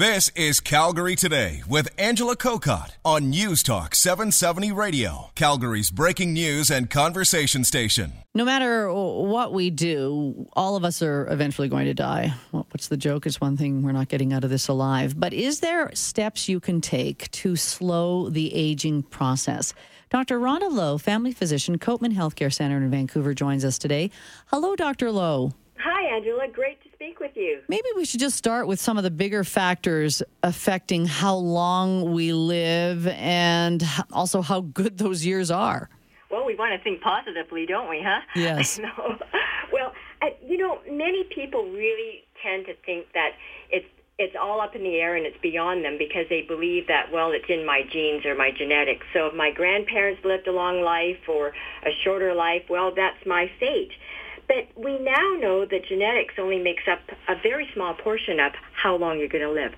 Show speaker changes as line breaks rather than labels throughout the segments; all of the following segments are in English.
This is Calgary Today with Angela Kokott on News Talk 770 Radio, Calgary's breaking news and conversation station.
No matter what we do, all of us are eventually going to die. What's the joke? It's one thing we're not getting out of this alive. But is there steps you can take to slow the aging process? Dr. Rhonda Low, family physician, Copeman Healthcare Center in Vancouver, joins us today. Hello, Dr. Low.
Hi, Angela. Great to speak with you.
Maybe we should just start with some of the bigger factors affecting how long we live and also how good those years are.
Well, we want to think positively, don't we, huh?
Yes.
no. Well, you know, many people really tend to think that it's it's all up in the air and it's beyond them because they believe that well it's in my genes or my genetics so if my grandparents lived a long life or a shorter life well that's my fate but we now know that genetics only makes up a very small portion of how long you're going to live,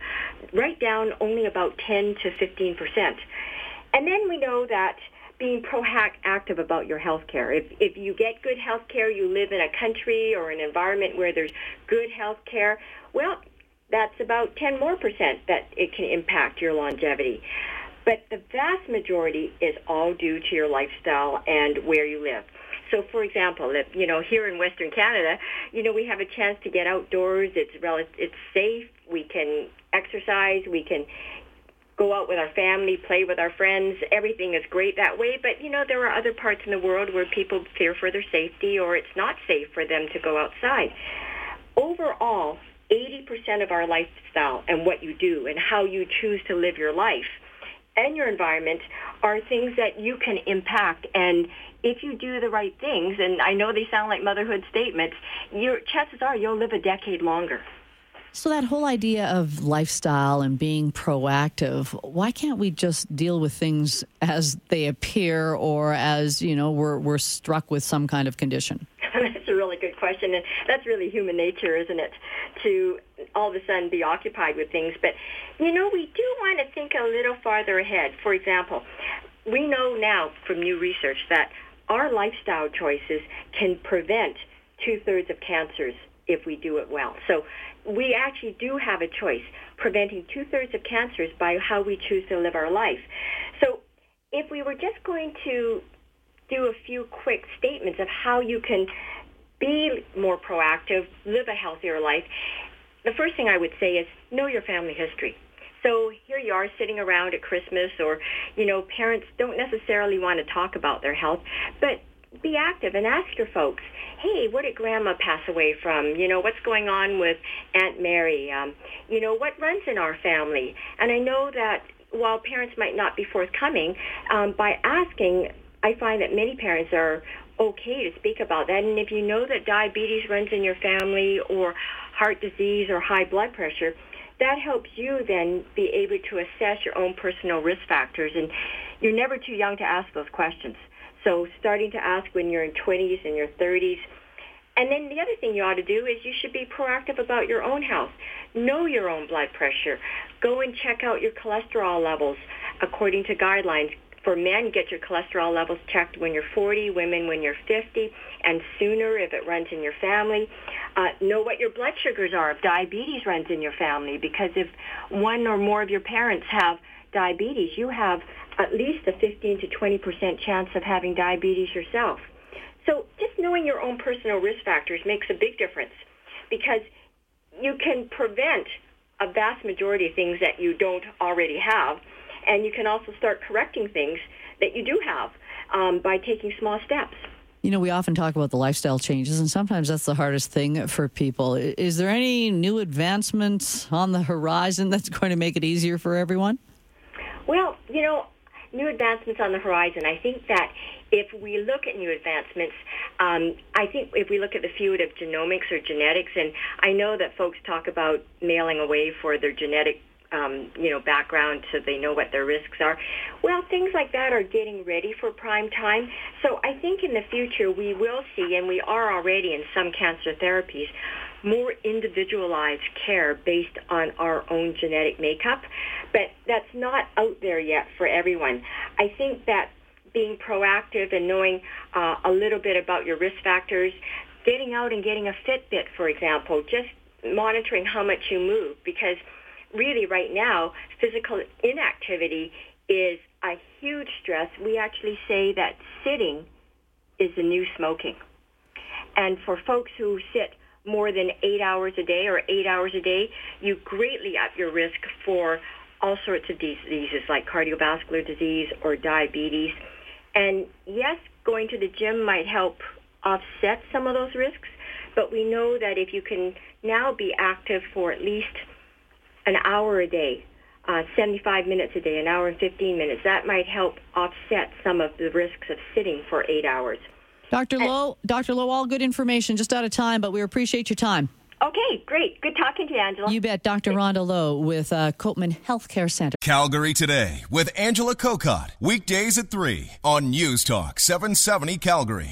right down only about 10 to 15 percent. And then we know that being proactive about your health care. If, if you get good health care, you live in a country or an environment where there's good health care, well, that's about 10 more percent that it can impact your longevity. But the vast majority is all due to your lifestyle and where you live. So, for example, if, you know, here in Western Canada, you know, we have a chance to get outdoors. It's rel- it's safe. We can exercise. We can go out with our family, play with our friends. Everything is great that way. But, you know, there are other parts in the world where people fear for their safety or it's not safe for them to go outside. Overall, 80% of our lifestyle and what you do and how you choose to live your life and your environment are things that you can impact. And if you do the right things, and I know they sound like motherhood statements, your chances are you'll live a decade longer.
So that whole idea of lifestyle and being proactive, why can't we just deal with things as they appear or as, you know, we're we're struck with some kind of condition?
And that's really human nature, isn't it? To all of a sudden be occupied with things. But you know, we do want to think a little farther ahead. For example, we know now from new research that our lifestyle choices can prevent two-thirds of cancers if we do it well. So we actually do have a choice, preventing two-thirds of cancers by how we choose to live our life. So if we were just going to do a few quick statements of how you can be more proactive, live a healthier life, the first thing I would say is know your family history. So here you are sitting around at Christmas or, you know, parents don't necessarily want to talk about their health, but be active and ask your folks, hey, what did grandma pass away from? You know, what's going on with Aunt Mary? Um, you know, what runs in our family? And I know that while parents might not be forthcoming, um, by asking, I find that many parents are okay to speak about that. And if you know that diabetes runs in your family or heart disease or high blood pressure, that helps you then be able to assess your own personal risk factors. And you're never too young to ask those questions. So starting to ask when you're in 20s and your 30s. And then the other thing you ought to do is you should be proactive about your own health. Know your own blood pressure. Go and check out your cholesterol levels according to guidelines for men, get your cholesterol levels checked when you're 40, women when you're 50, and sooner if it runs in your family. Uh, know what your blood sugars are if diabetes runs in your family, because if one or more of your parents have diabetes, you have at least a 15 to 20 percent chance of having diabetes yourself. So just knowing your own personal risk factors makes a big difference because you can prevent a vast majority of things that you don't already have and you can also start correcting things that you do have um, by taking small steps.
You know, we often talk about the lifestyle changes, and sometimes that's the hardest thing for people. Is there any new advancements on the horizon that's going to make it easier for everyone?
Well, you know, new advancements on the horizon. I think that if we look at new advancements, um, I think if we look at the field of genomics or genetics, and I know that folks talk about mailing away for their genetic um, you know, background so they know what their risks are. Well, things like that are getting ready for prime time. So I think in the future we will see, and we are already in some cancer therapies, more individualized care based on our own genetic makeup. But that's not out there yet for everyone. I think that being proactive and knowing uh, a little bit about your risk factors, getting out and getting a Fitbit, for example, just monitoring how much you move because really right now, physical inactivity is a huge stress. We actually say that sitting is the new smoking. And for folks who sit more than eight hours a day or eight hours a day, you greatly up your risk for all sorts of diseases like cardiovascular disease or diabetes. And yes, going to the gym might help offset some of those risks, but we know that if you can now be active for at least an hour a day, uh, 75 minutes a day, an hour and 15 minutes, that might help offset some of the risks of sitting for eight hours.
Dr. Low, Dr. Low, all good information, just out of time, but we appreciate your time.
Okay, great. Good talking to you, Angela.
You bet. Dr. Rhonda Low with uh, Copeman Healthcare Center.
Calgary Today with Angela Kokott. Weekdays at 3 on News Talk 770 Calgary.